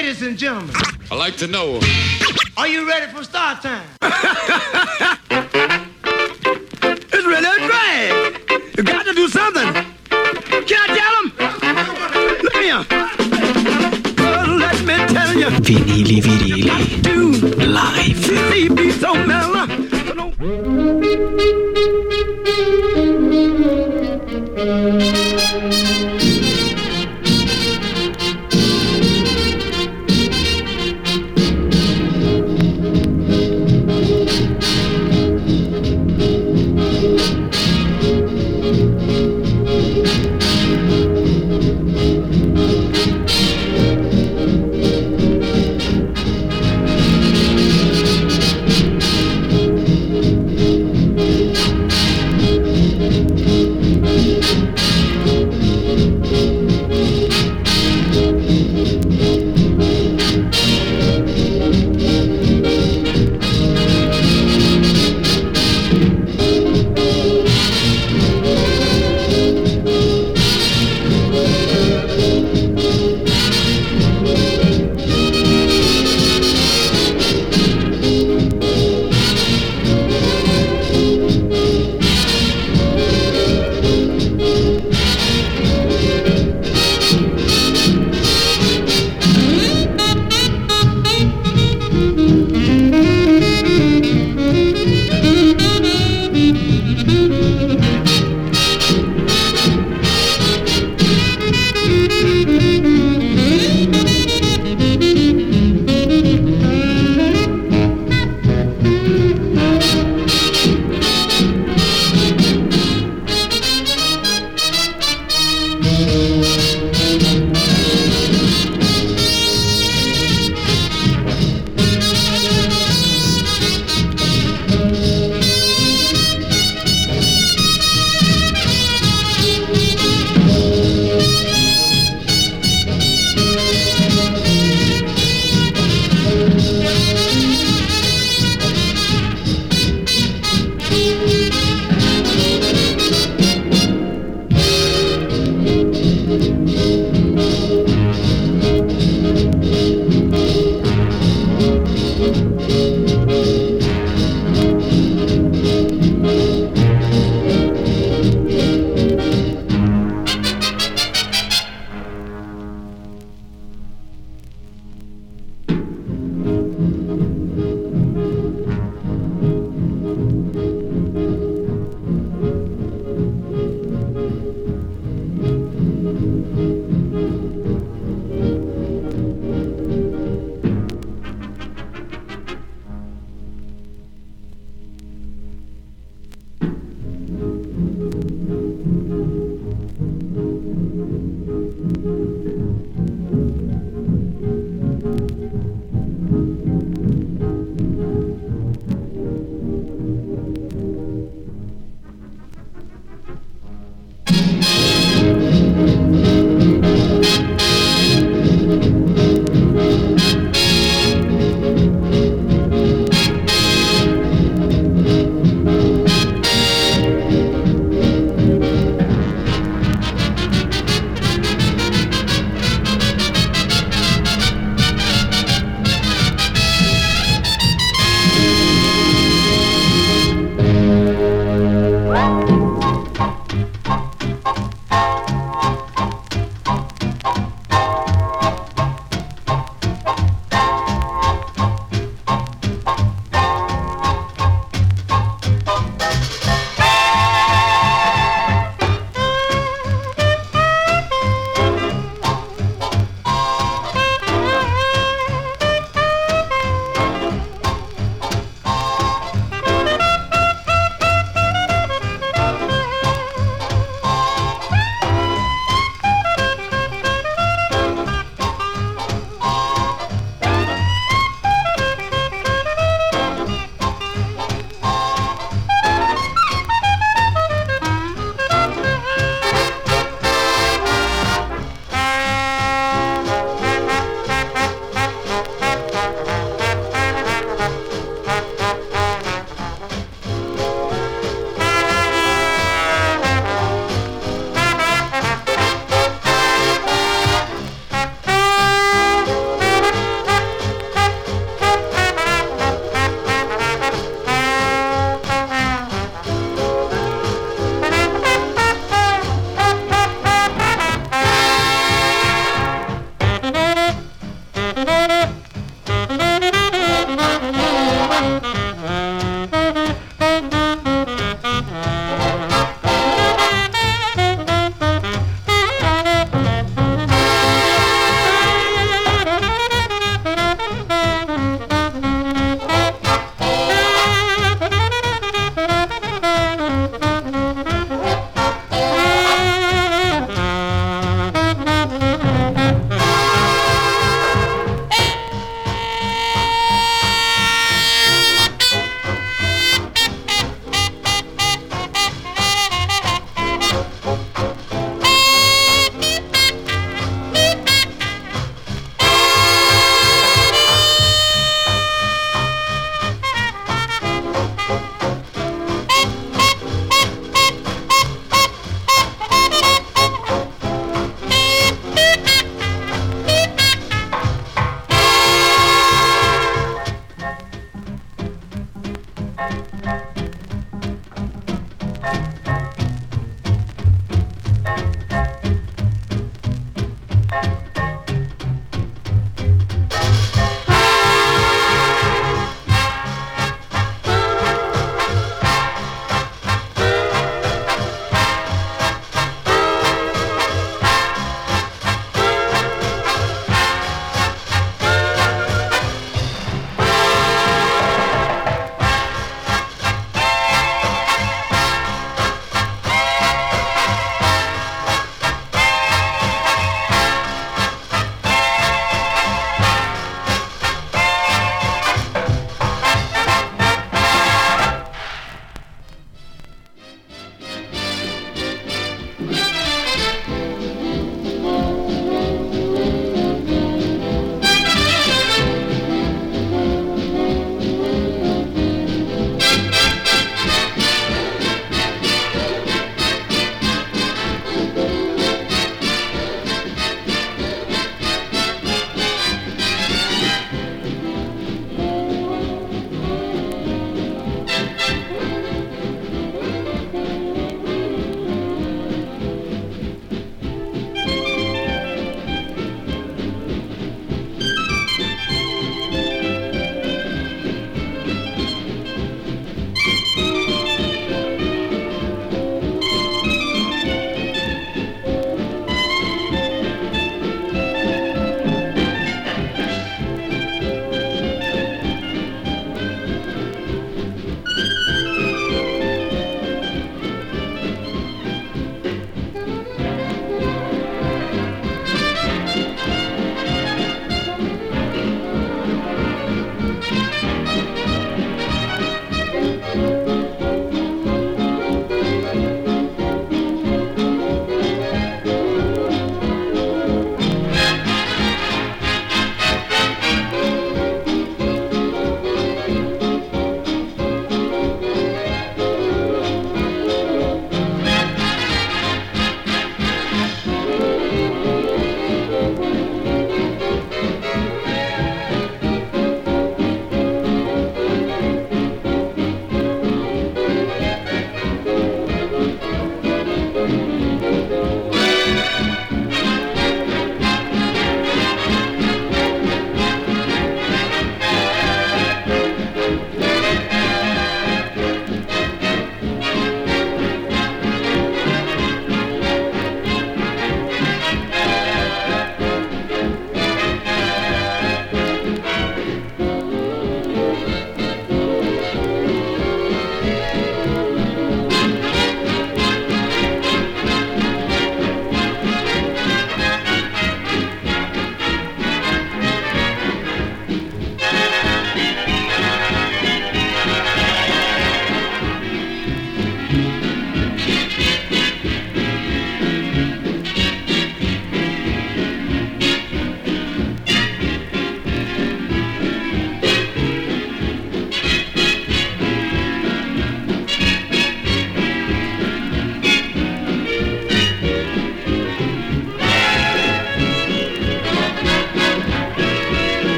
Ladies and gentlemen, I like to know. are you ready for start time? It's really a drag. You got to do something. Can I tell him? Look here. Well, let me tell you. Vinili virili. Dude, Live. he be so mellow.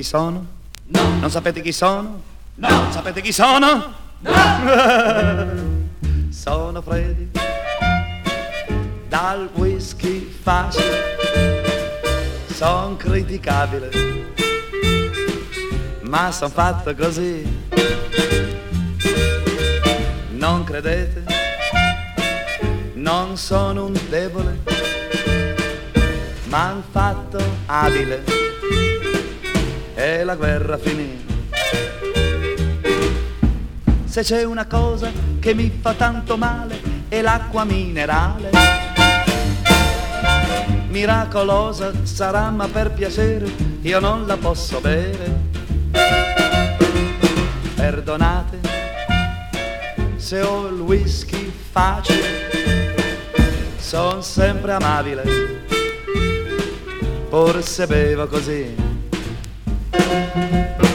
Chi sono? No, Non sapete chi sono? no, Non sapete chi sono? no. Sono Freddy, dal whisky facile, son criticabile, ma son fatto così. Non credete? Non sono un debole, ma un fatto abile. La guerra finì. Se c'è una cosa che mi fa tanto male è l'acqua minerale. Miracolosa sarà ma per piacere io non la posso bere. Perdonate se ho il whisky facile, son sempre amabile, pur se bevo così. Se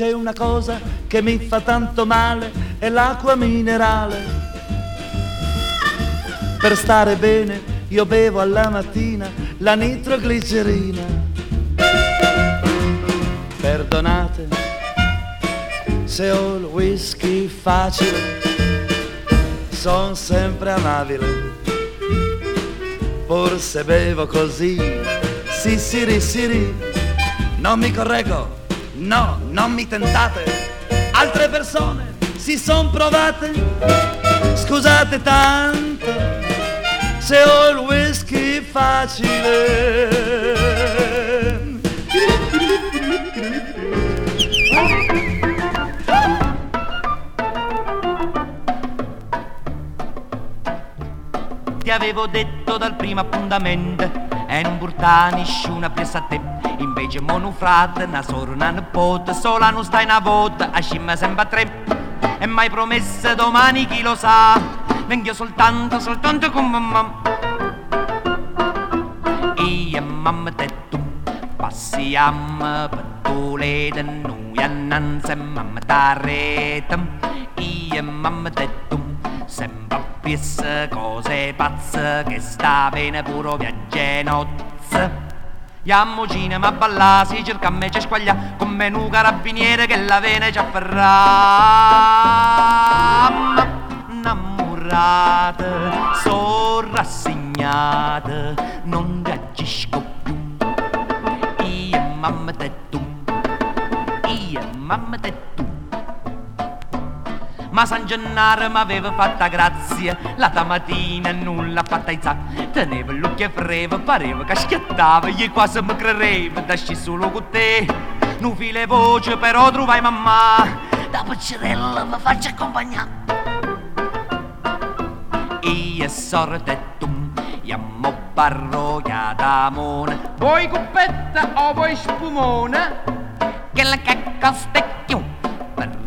c'è una cosa che mi fa tanto male è l'acqua minerale. Per stare bene io bevo alla mattina la nitroglicerina. Perdonate se ho il whisky facile, son sempre amabile. Forse bevo così, sì sì sì ri. non mi correggo. No, non mi tentate. Altre persone si son provate. Scusate tanto se ho il whisky facile. Ti avevo detto dal primo appuntamento E non burtanisci una presa a te. Invece mo nu frate, una sorella, una nipote Sola non stai una volta, a scimma sempre a tre. E mai promesse domani chi lo sa. Vengo soltanto, soltanto con mamma. Io e mamma te tu Passiamo per tu le noi annanzi e mamma t'arreta Io e mamma te tu Appresso cose pazze Che sta bene puro viagge nozze. Iammo cinema a ballare, si cerca a me c'è squaglia Come un carabiniere che la vene ci afferra. Innamorate, sono rassegnate Non reagisco più. Io mamma te tu Io mamma te tu ma San Gennaro m'aveva fatta grazia. La tamattina nulla fatta izza Teneva l'occhio freva, pareva che schiattava Io quasi mi credeva Dasci solo con te. Non fi le voci però trovai mamma. Da piccerella mi faccio accompagnare Io e sorte tu Iammo parroia d'amore. Vuoi cuppetta o vuoi spumone? Che la che costa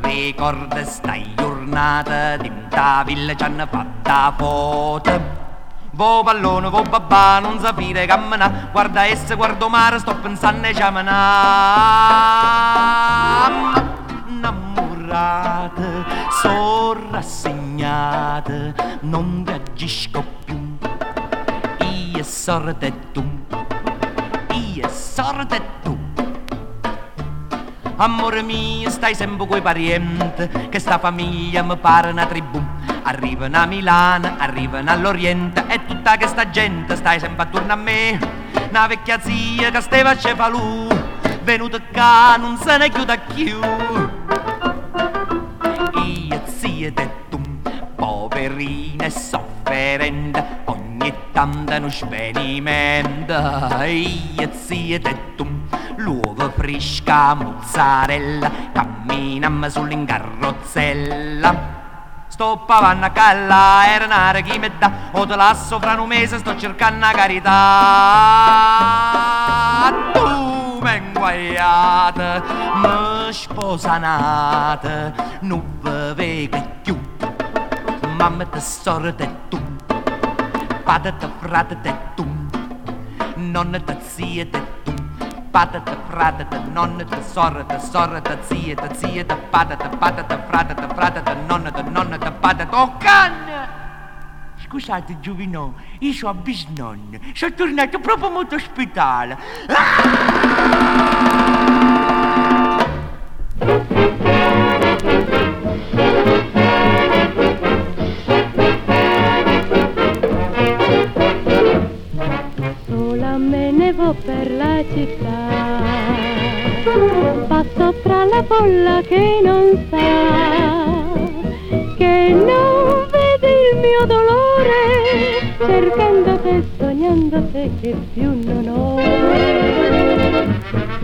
più Per ricordare sta giornata Di un villa ci hanno fatta foto. Vo pallone, vo babà, non sapere camminare Guarda esse, guardo mare, sto pensando a ciamana Innamorate, sono rassegnate Non reagisco più. Io e sorte tu Io e sorte tu Amore mio, stai sempre coi parenti, che sta famiglia mi pare una tribù. Arrivano a Milano, arrivano all'Oriente, e tutta questa gente stai sempre attorno a me. Una vecchia zia che stava a Cefalù, venuta qua non se ne chiude più. Io zia te poverina e sofferente, ogni tanto uno svenimento. Io zia tu, l'uovo fresca mozzarella, camminammo sull'incarrozzella. Sto pavanna calla, era nare chi mi dà, o te lasso fra un mese, sto cercando la carità. Tu vengo guaiata, mi sposanata, non vi dame të sorët e tum Patë të fratët e tum Nonë të cijet e tum Patë të fratët të nonë të sorët të sorët të cijet të cijet të patë të patë të fratë të fratë të nonë të nonë të patë të okanë Scusa giovino, io sono bisnonno, sono tornato proprio molto ospitale. Ah! Per la città, passo fra la folla che non sa, che non vede il mio dolore, cercando te, sognando te che più non ho.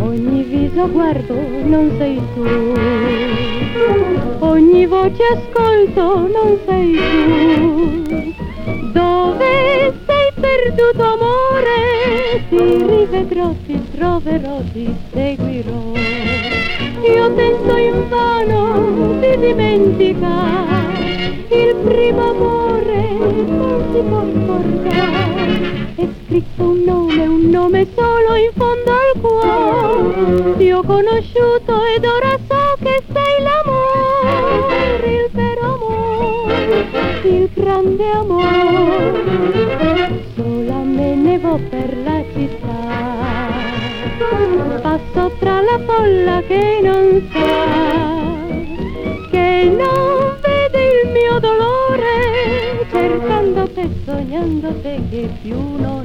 Ogni viso guardo, non sei tu, ogni voce ascolto, non sei tu. Dove sei perduto amore? Ti rivedrò, ti troverò, ti seguirò. Io tento invano di dimenticare il primo amore, non si può scordare. È scritto un nome, un nome solo in fondo al cuore. Ti ho conosciuto ed ora so che sei l'amore, il grande amore. Sola me ne vo per la città, passo tra la folla che non sa, che non vede il mio dolore, cercando te, sognando te che più non.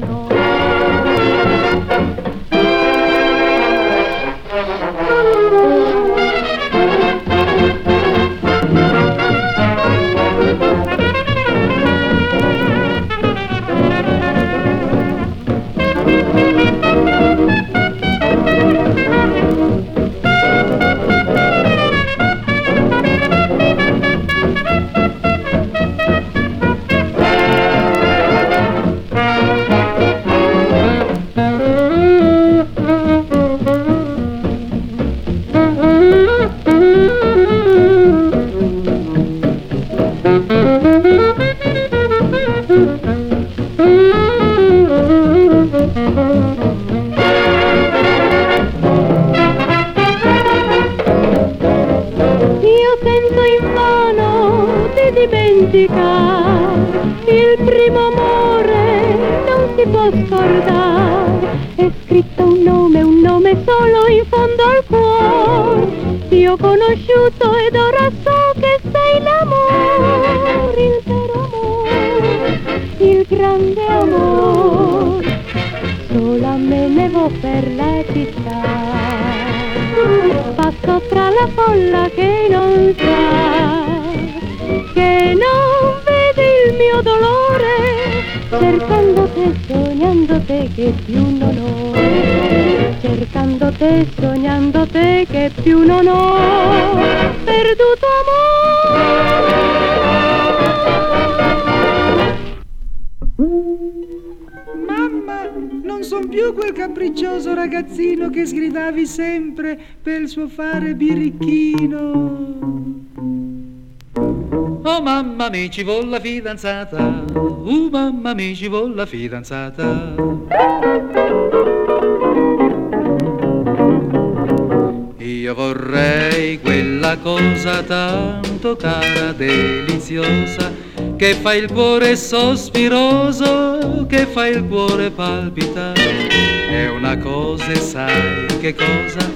Più quel capriccioso ragazzino che sgridavi sempre per il suo fare birichino. Oh mamma mi ci vuole la fidanzata, uh mamma mi ci vuole la fidanzata. Io vorrei quella cosa tanto cara, deliziosa, che fa il cuore sospiroso, che fa il cuore palpitare. È una cosa, sai che cosa?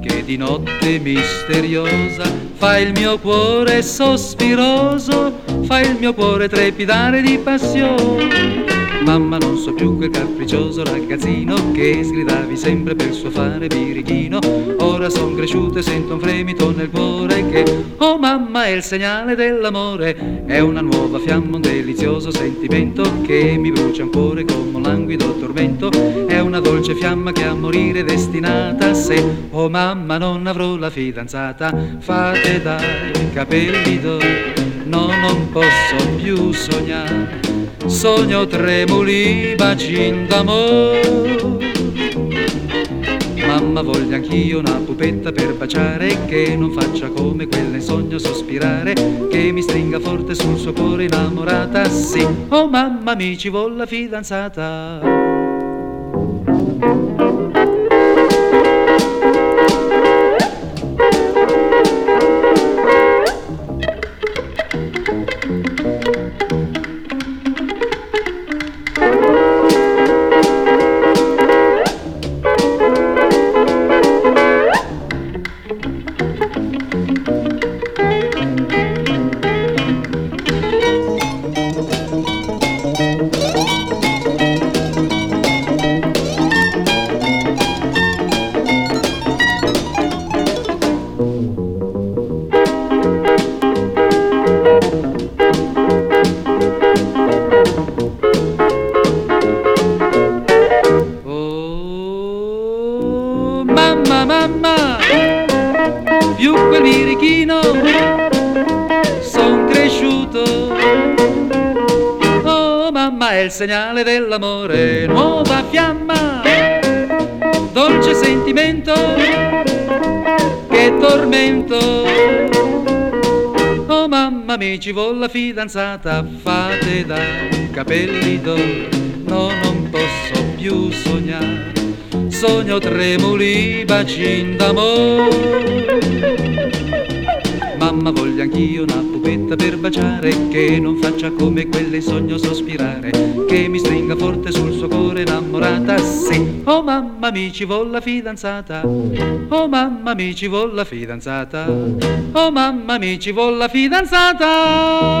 Che di notte misteriosa fa il mio cuore sospiroso, fa il mio cuore trepidare di passione. Mamma non so più quel capriccioso ragazzino che sgridavi sempre per suo fare birichino. Ora son cresciuto e sento un fremito nel cuore che, oh mamma, è il segnale dell'amore. È una nuova fiamma, un delizioso sentimento che mi brucia un cuore come un languido tormento. È una dolce fiamma che a morire è destinata. Se, oh mamma, non avrò la fidanzata, fate dai capelli d'oro. No, non posso più sognare sogno tremuli bacin d'amor. Mamma voglio anch'io una pupetta per baciare Che non faccia come quella in sogno sospirare Che mi stringa forte sul suo cuore innamorata Sì, oh mamma mi ci vuole la fidanzata fidanzata, fate da capelli d'oro, no, non posso più sognare. Sogno tremuli bacin d'amore voglio anch'io una pupetta per baciare Che non faccia come quelle in sogno sospirare Che mi stringa forte sul suo cuore innamorata Sì, oh mamma mi ci vuole la fidanzata. Oh mamma mi ci vuole la fidanzata. Oh mamma mi ci vuole la fidanzata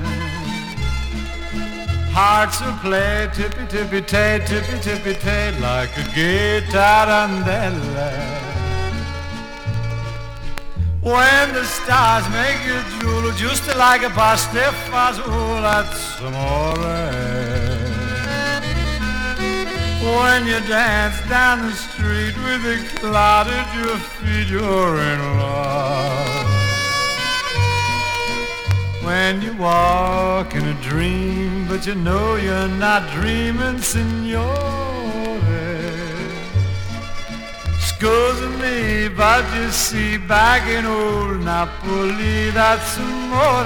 Hearts will play tippy tippy tay, tippy tippy tay, like a gay tarantella. When the stars make you drool, just like a fazool, that's amore. When you dance down the street with a cloud at your feet, you're in love. When you walk in a dream, but you know you're not dreaming, signore. Scusa me, but you see, back in old Napoli, that's amore.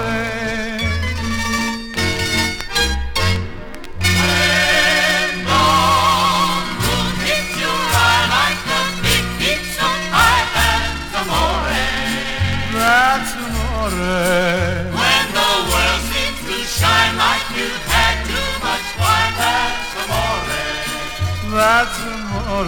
That's amore. That's amore.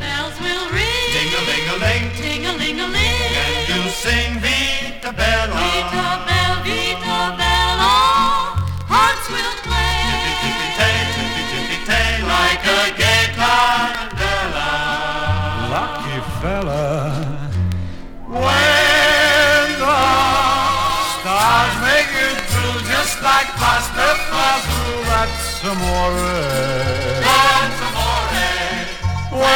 Bells will ring. Ting-a-ling-a-ling, Ting-a-ling-a-ling. and you sing Vita Bella. Vita bella, vita bella. Hearts will play. Tippy-tippy-tay, tippy-tippy-tay, like a gay tarantella. Lucky fella. When the stars make it through just like pasta fazool, that's amore.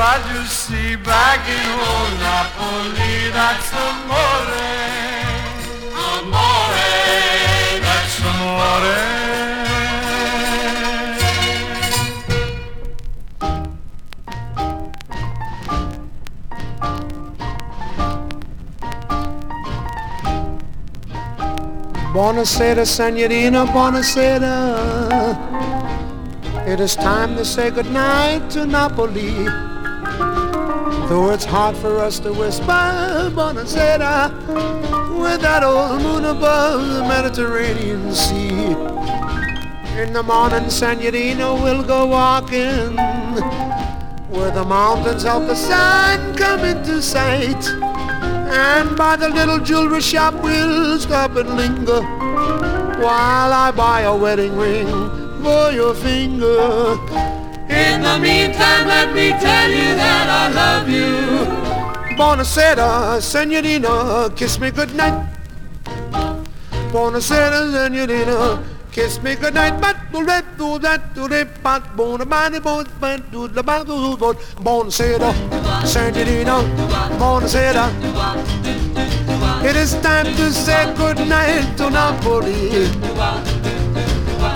glad you see back in old Napoli, that's amore. Amore, that's amore. Buonasera, signorina, buonasera. It is time to say goodnight to Napoli. Though it's hard for us to whisper Buonasera with that old moon above the Mediterranean Sea. In the morning, senorina, we'll go walking where the mountains of the sun come into sight. And by the little jewelry shop we'll stop and linger while I buy a wedding ring for your finger. In the meantime, let me tell you that I love you. Buonasera, senorina, kiss me goodnight. Buonasera, senorina, kiss me goodnight. But do that, do that, do that, but bona bani, bon, but do the do bon. Buonasera, senorina, buonasera. It is time to say goodnight to Napoli.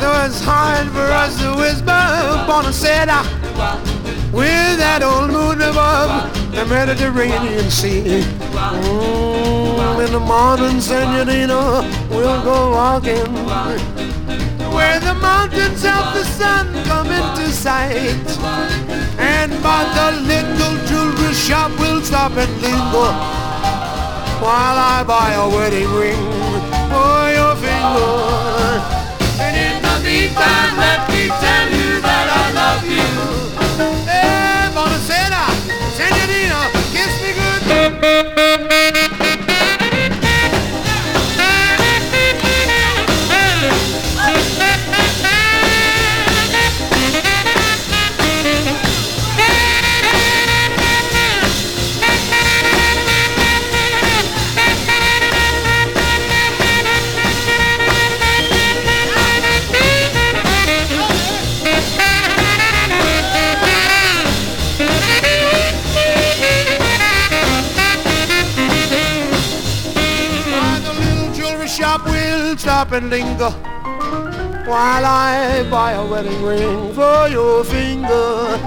Though it's hard for us to whisper Buonasera with that old moon above the Mediterranean Sea. Mm, in the morning, senorina, we'll go walking where the mountains of the sun come into sight. And by the little jewelry shop, we'll stop and linger while I buy a wedding ring for your finger. And in the meantime, let me tell you that I love you. Hey, kiss me good. Linger while I buy a wedding ring for your finger.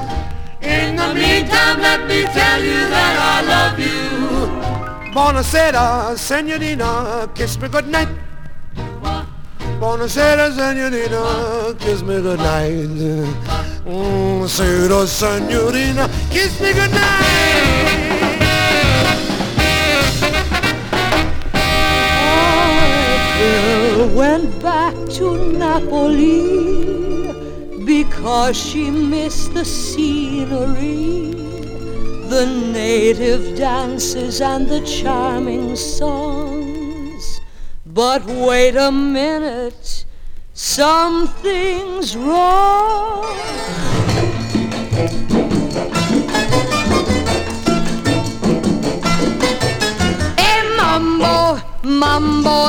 In the meantime, let me tell you that I love you. Buonasera, senorina, kiss me goodnight. Buonasera, senorina, kiss me goodnight. Mm, Sera, senorina, kiss me goodnight. Bill went back to Napoli because she missed the scenery, the native dances and the charming songs. But wait a minute, something's wrong.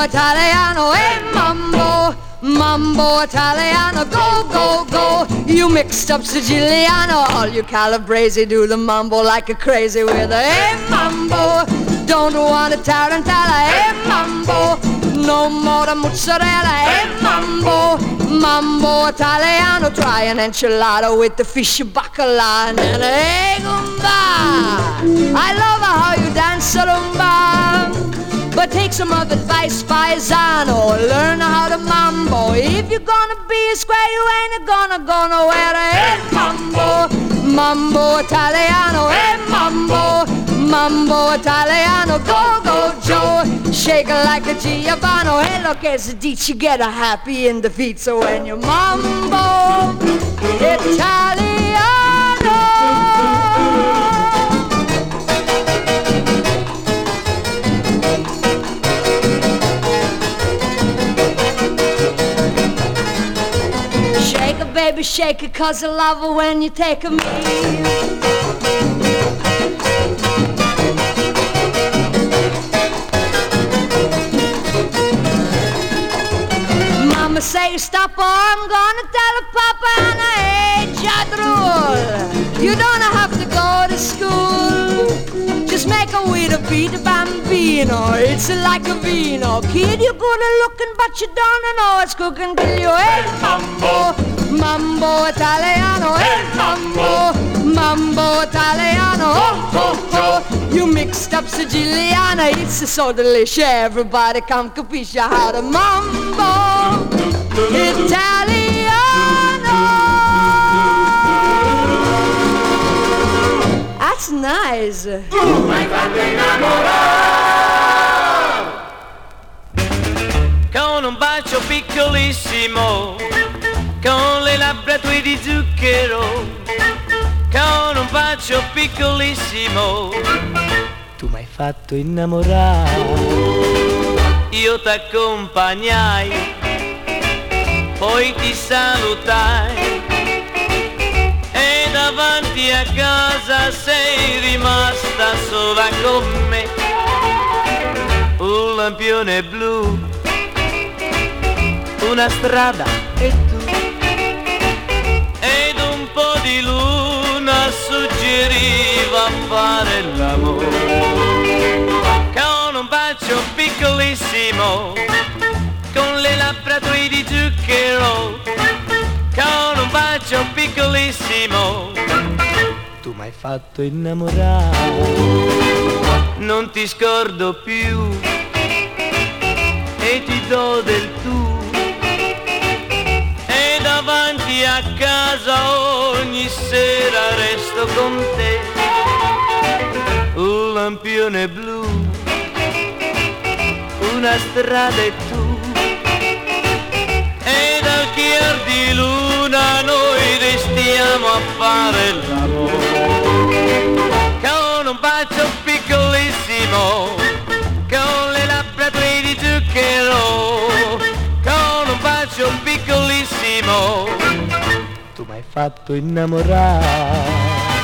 Italiano, e mambo, mambo italiano, go, go, go. You mixed up Siciliano, all you Calabrese do the mambo like a crazy with a e mambo. Don't want a tarantella, e mambo. No more the mozzarella, e mambo, mambo italiano. Try an enchilada with the fish bacala and an egg I love how you dance a rumba. But take some of advice, paisano. Learn how to mambo. If you're gonna be a square, you ain't gonna go nowhere. Hey, mambo, mambo italiano. Hey, mambo, mambo italiano. Go, go, Joe. Shake like a Giovanni. Hey, look, as a ditch, get a happy in the feet. So when you mambo italiano. Baby, shake it, cause I love it when you take a me. Mama say stop or I'm gonna tell Papa and I hate Jadrul. You don't have to go to school. Make a way to beat a bambino. It's like a vino. Kid, you're good at looking, but you don't know it's cooking till you hey mambo. mambo italiano, hey mambo, mambo italiano, oh, oh, oh. You mixed up Siciliana, it's so delicious. Everybody come capisce how to mambo italiano. Nice. con un bacio piccolissimo, con le labbra tue di zucchero, con un bacio piccolissimo, tu m'hai fatto innamorare. Io t'accompagnai, poi ti salutai davanti a casa sei rimasta sola con me. Un lampione blu una strada e tu ed un po' di luna suggeriva fare l'amore con un bacio piccolissimo con le labbra tue di zucchero un bacio piccolissimo. Tu m'hai fatto innamorare. Non ti scordo più. E ti do del tu. E davanti a casa ogni sera resto con te. Un lampione blu. Una strada e restiamo a fare l'amore con un bacio piccolissimo con le labbra tue di zucchero con un bacio piccolissimo. Tu m'hai fatto innamorare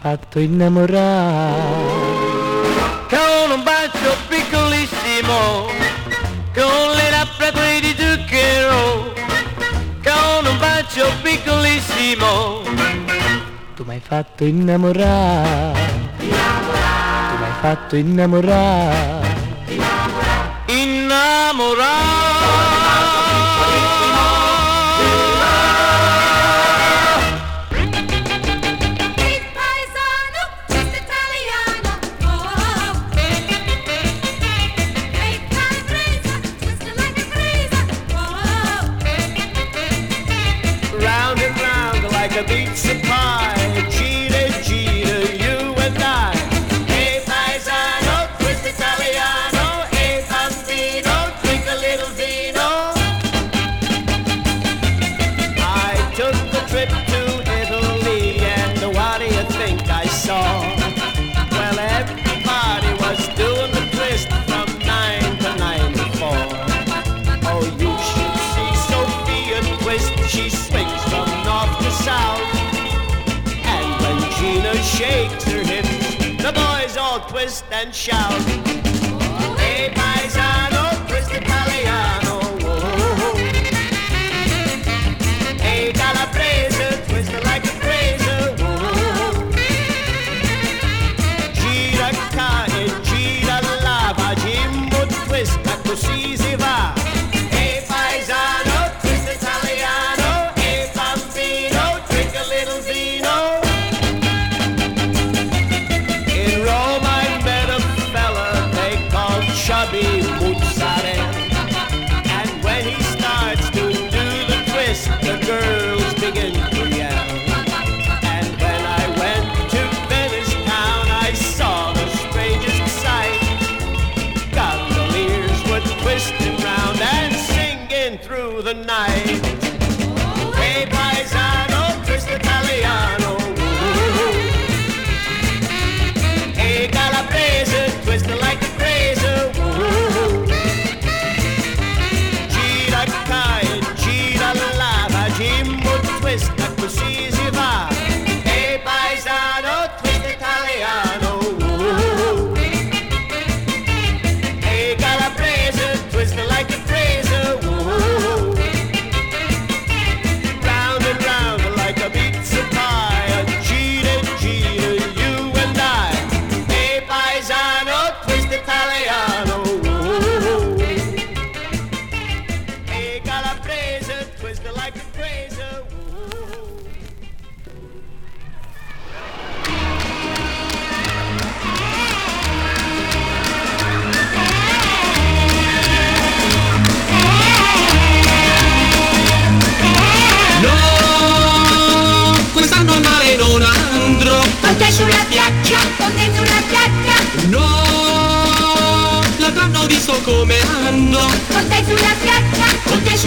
fatto innamorare. Con un bacio piccolissimo con le labbra tue di zucchero. Con un bacio piccolissimo. Tu m'hai fatto innamorare. Tu m'hai fatto innamorare. Innamorare twist and shout.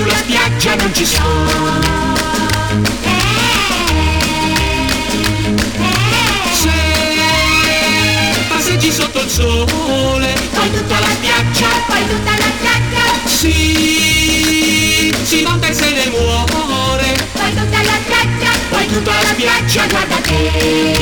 Sulla spiaggia non ci sto. Se passeggi sotto il sole, poi tutta la spiaggia, poi tutta la spiaggia, si, si volta e se ne muore, poi tutta la spiaggia, poi tutta la spiaggia guarda te.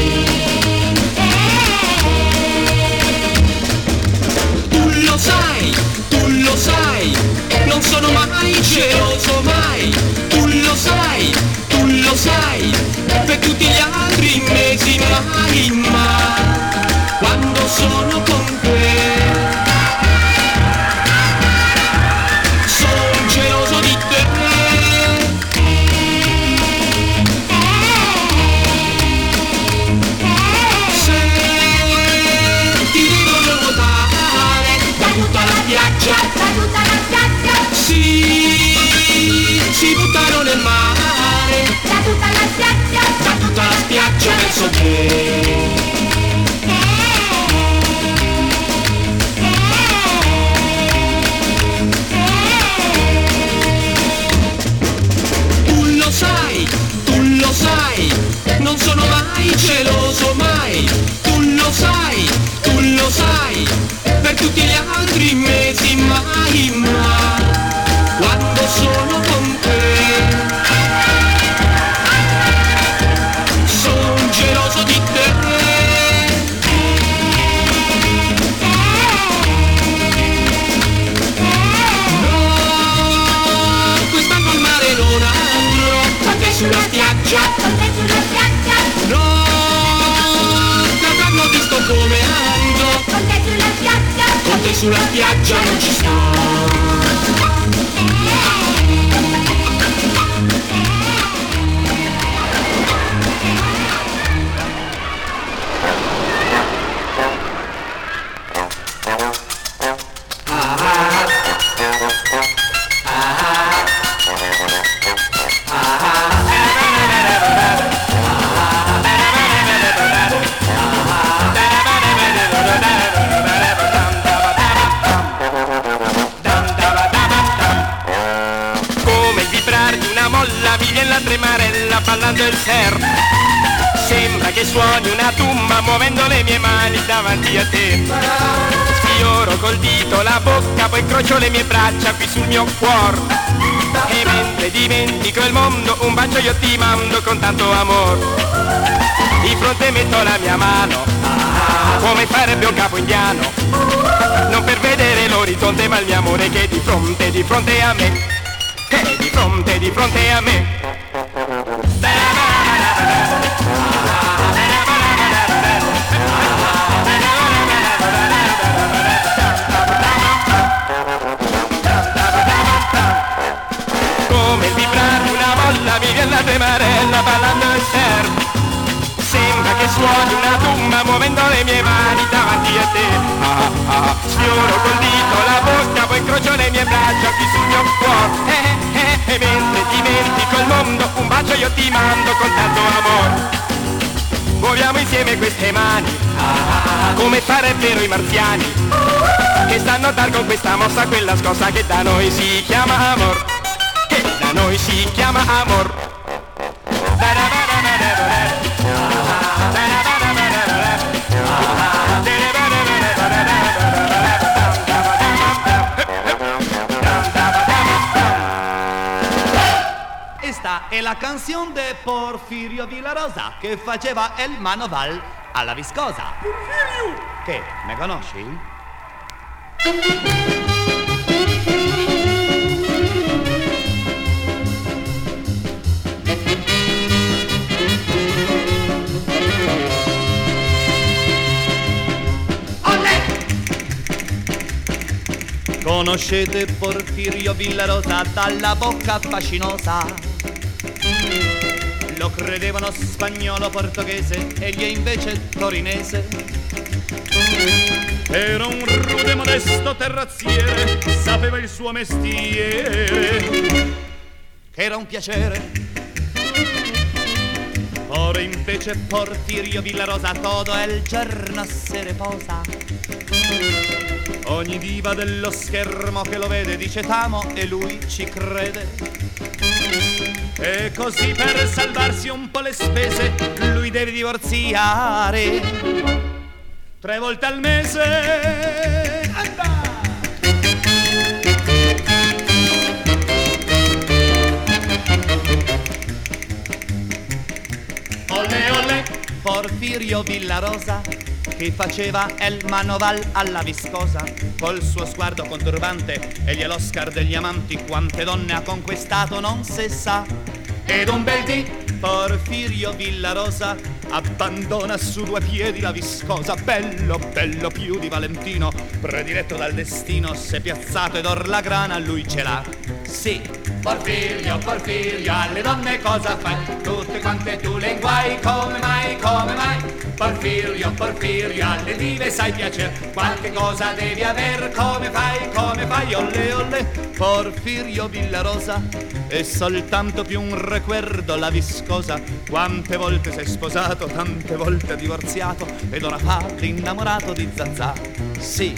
Che suoni una tumba muovendo le mie mani davanti a te. Sfioro col dito la bocca poi incrocio le mie braccia qui sul mio cuore E mentre dimentico il mondo un bacio io ti mando con tanto amore Di fronte metto la mia mano come farebbe un capo indiano. Non per vedere l'orizzonte ma il mio amore che è di fronte, di fronte a me. È di fronte, di fronte a me suoni una tumba muovendo le mie mani davanti a te. Ah, ah, Sfioro col dito la bocca poi incrocio le mie braccia qui sul mio cuore? Eh, eh, E mentre dimentico il mondo un bacio io ti mando con tanto amore. Muoviamo insieme queste mani. Ah, Come farebbero i marziani? Che stanno a dar con questa mossa quella scossa che da noi si chiama amor. Che da noi si chiama amor è la canzone di Porfirio Villarosa che faceva il manoval alla viscosa. Porfirio! Che, me conosci? Conoscete Porfirio Villarosa dalla bocca fascinosa? Credevano spagnolo portoghese, egli è invece torinese. Era un rude modesto terrazziere, sapeva il suo mestiere, che era un piacere. Ora invece Porfirio Villarosa todo il giorno se riposa. Ogni diva dello schermo che lo vede dice t'amo e lui ci crede. E così per salvarsi un po' le spese lui deve divorziare. Tre volte al mese. Olle olle, Porfirio Villarosa che faceva il manoval alla viscosa col suo sguardo conturbante e gli Oscar degli amanti quante donne ha conquistato non se sa ed un bel dì Porfirio Villarosa abbandona su due piedi la viscosa. Bello bello più di Valentino prediletto dal destino s'è piazzato ed or la grana lui ce l'ha. Sì Porfirio, Porfirio, alle donne cosa fai? Tutte quante tu le inguai, come mai, come mai? Porfirio, Porfirio, alle dive sai piacer, qualche cosa devi aver, come fai, come fai? Olle, olle, Porfirio Villarosa, è soltanto più un recuerdo la viscosa, quante volte sei sposato, tante volte divorziato, ed ora fa l'innamorato di Zazà, sì.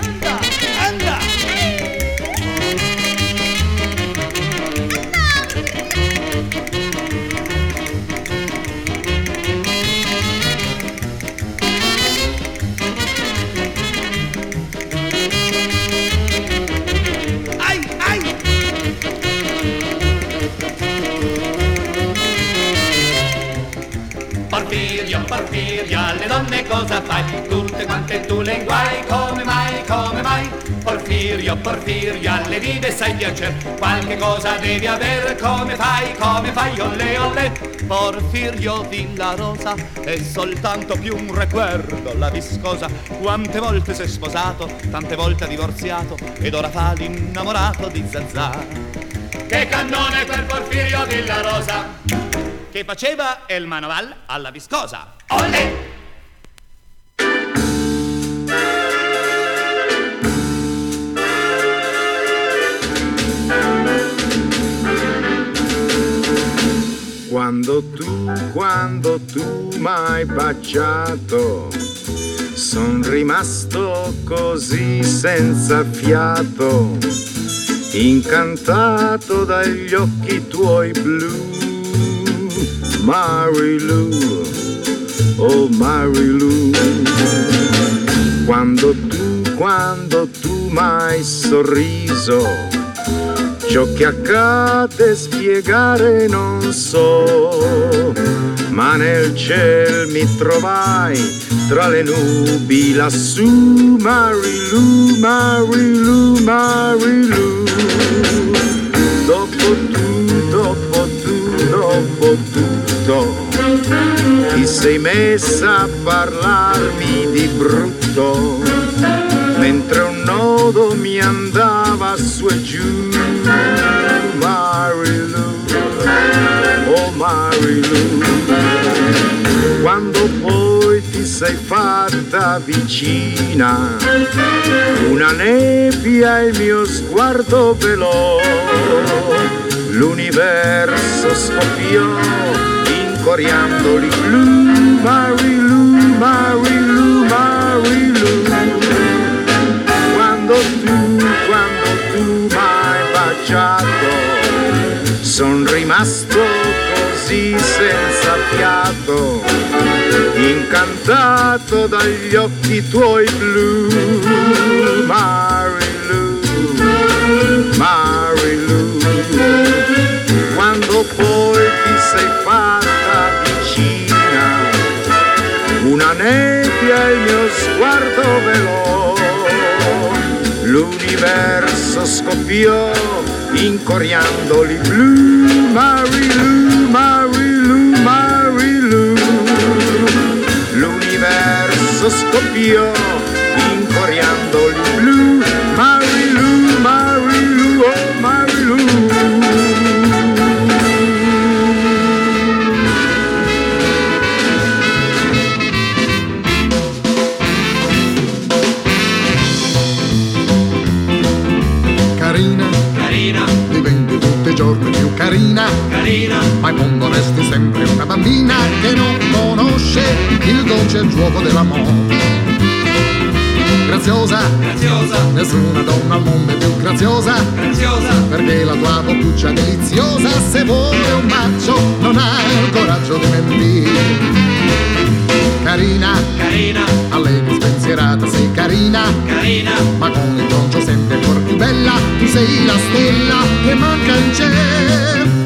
Anda, anda! Cosa fai? Tutte quante tu le inguai, come mai, come mai? Porfirio, Porfirio, alle vive sai piacer, qualche cosa devi aver, come fai, come fai? Olle, olle, Porfirio Villarosa, è soltanto più un recuerdo la viscosa, quante volte sei sposato, tante volte divorziato, ed ora fa l'innamorato di Zazà. Che cannone per Porfirio Villarosa! che faceva il manoval alla viscosa. Olle! Quando tu, quando tu m'hai baciato, son rimasto così senza fiato, incantato dagli occhi tuoi blu. Marilu, oh Marilu, quando tu, quando tu m'hai sorriso, ciò che accade spiegare non so, ma nel ciel mi trovai tra le nubi lassù, Marilu, Marilu, Marilu, dopo tu, dopo tu, dopo tutto, ti sei messa a parlarmi di brutto, mentre un nodo mi andava su e giù, Marilu, quando poi ti sei fatta vicina, una nebbia il mio sguardo velò, l'universo scoppiò in coriandoli blu, Marilu, Marilu, Marilu, quando tu, quando tu m'hai baciato, son rimasto così senza fiato, incantato dagli occhi tuoi blu, Marilu, Marilu, quando poi ti sei fatta vicina, una nebbia il mio sguardo velò, l'universo scoppiò in coriandoli blu, Marilu, Marilu, Marilu, l'universo scoppiò in coriandoli carina, carina, ma in fondo resti sempre una bambina che non conosce il dolce gioco dell'amore. Graziosa, graziosa, nessuna donna al mondo è più graziosa, graziosa, perché la tua boccuccia deliziosa, se vuole un bacio, non hai il coraggio di mentire. Carina, carina, a allegra spensierata, sei carina, carina sei la stella che manca in cielo.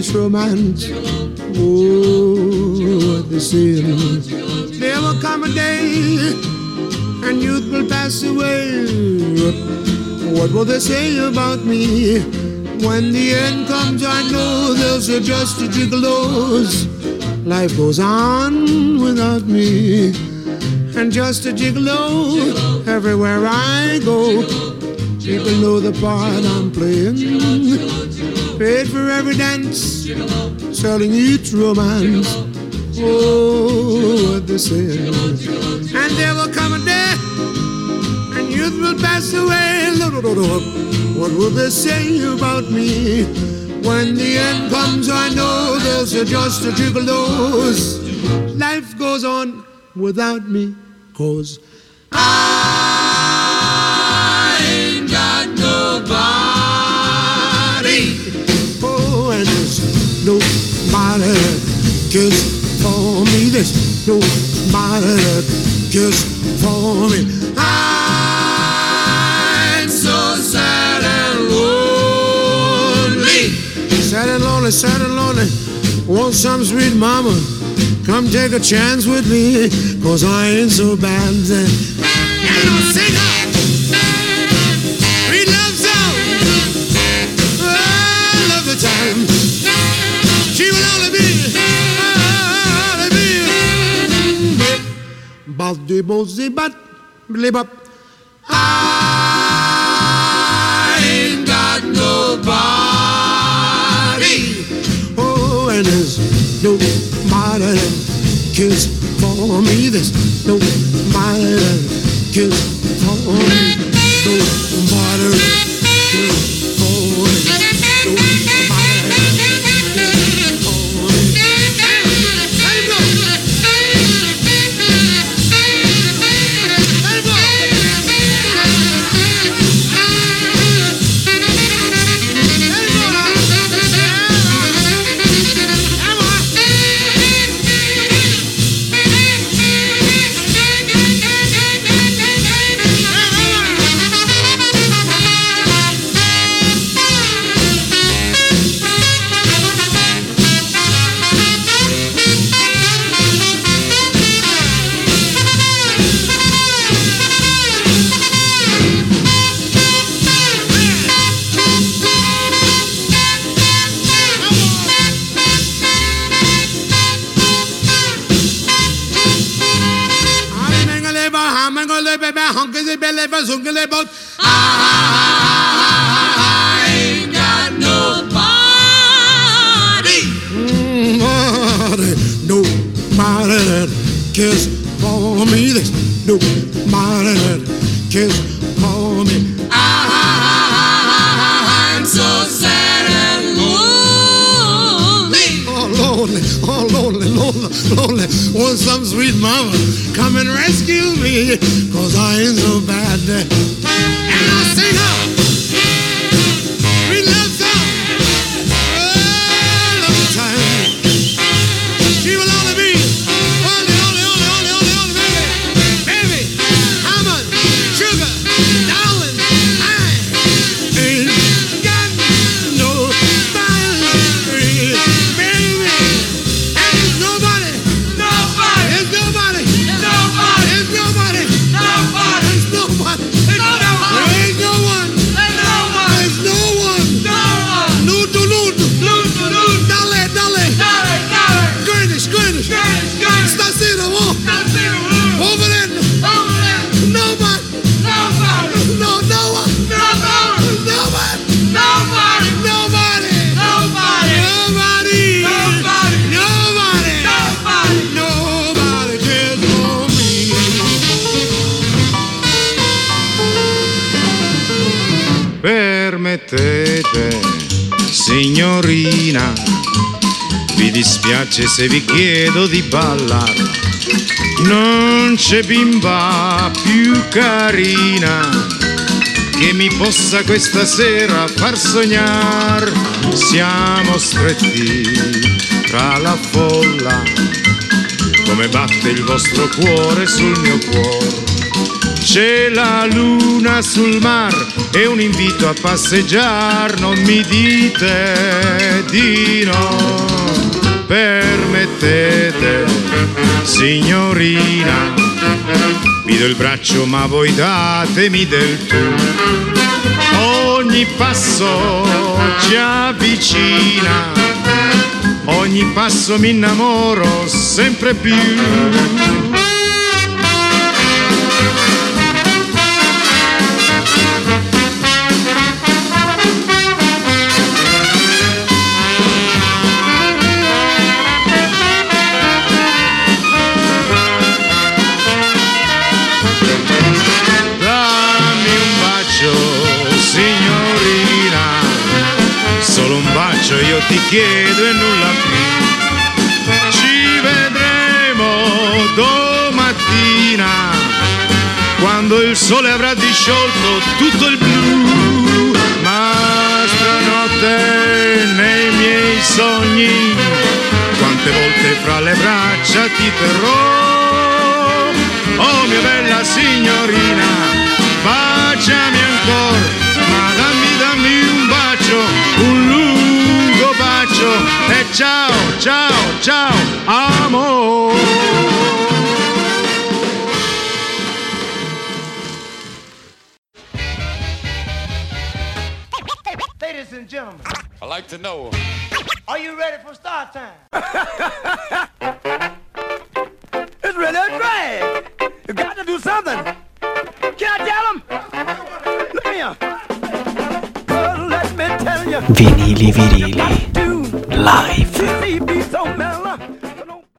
this romance. Oh, the sin. There will come a day, and youth will pass away. What will they say about me? When the end comes, I know they'll say just a gigolo. Life goes on without me. And just a gigolo, everywhere I go. People know the part I'm playing. Paid for every dance selling each romance. Oh, what they say. And there will come a day, and youth will pass away. What will they say about me? When the end comes, I know they'll just a gigolos. Life goes on without me, cause cares for me. There's nobody that cares for me. I'm so sad and lonely. Sad and lonely, sad and lonely. Want some sweet mama? Come take a chance with me, cause I ain't so bad. And I'll Bal de bozy bat, blib up. I ain't got nobody. Oh, and there's nobody that cares for me. There's nobody that cares for me. Nobody that cares I ain't got nobody. Nobody, nobody that cares for me. There's nobody that cares for me. lonely. Want some sweet mama come and rescue me, cause I ain't so bad. And I'll sing up. Dispiace se vi chiedo di ballare. Non c'è bimba più carina che mi possa questa sera far sognare. Siamo stretti tra la folla, come batte il vostro cuore sul mio cuore. C'è la luna sul mar e un invito a passeggiare, non mi dite di no. Permettete, signorina, vi do il braccio ma voi datemi del tu. Ogni passo ci avvicina, ogni passo mi innamoro sempre più. Ti chiedo e nulla più. Ci vedremo domattina, quando il sole avrà disciolto tutto il blu. Ma stanotte nei miei sogni, quante volte fra le braccia ti terrò. Oh mia bella signorina, baciami ciao, ciao, amore. Ladies and gentlemen, I'd like to know. are you ready for start time? It's really a drag. You got to do something. Can I tell him? Look here. Well, let me tell you. Vinili virili. Live.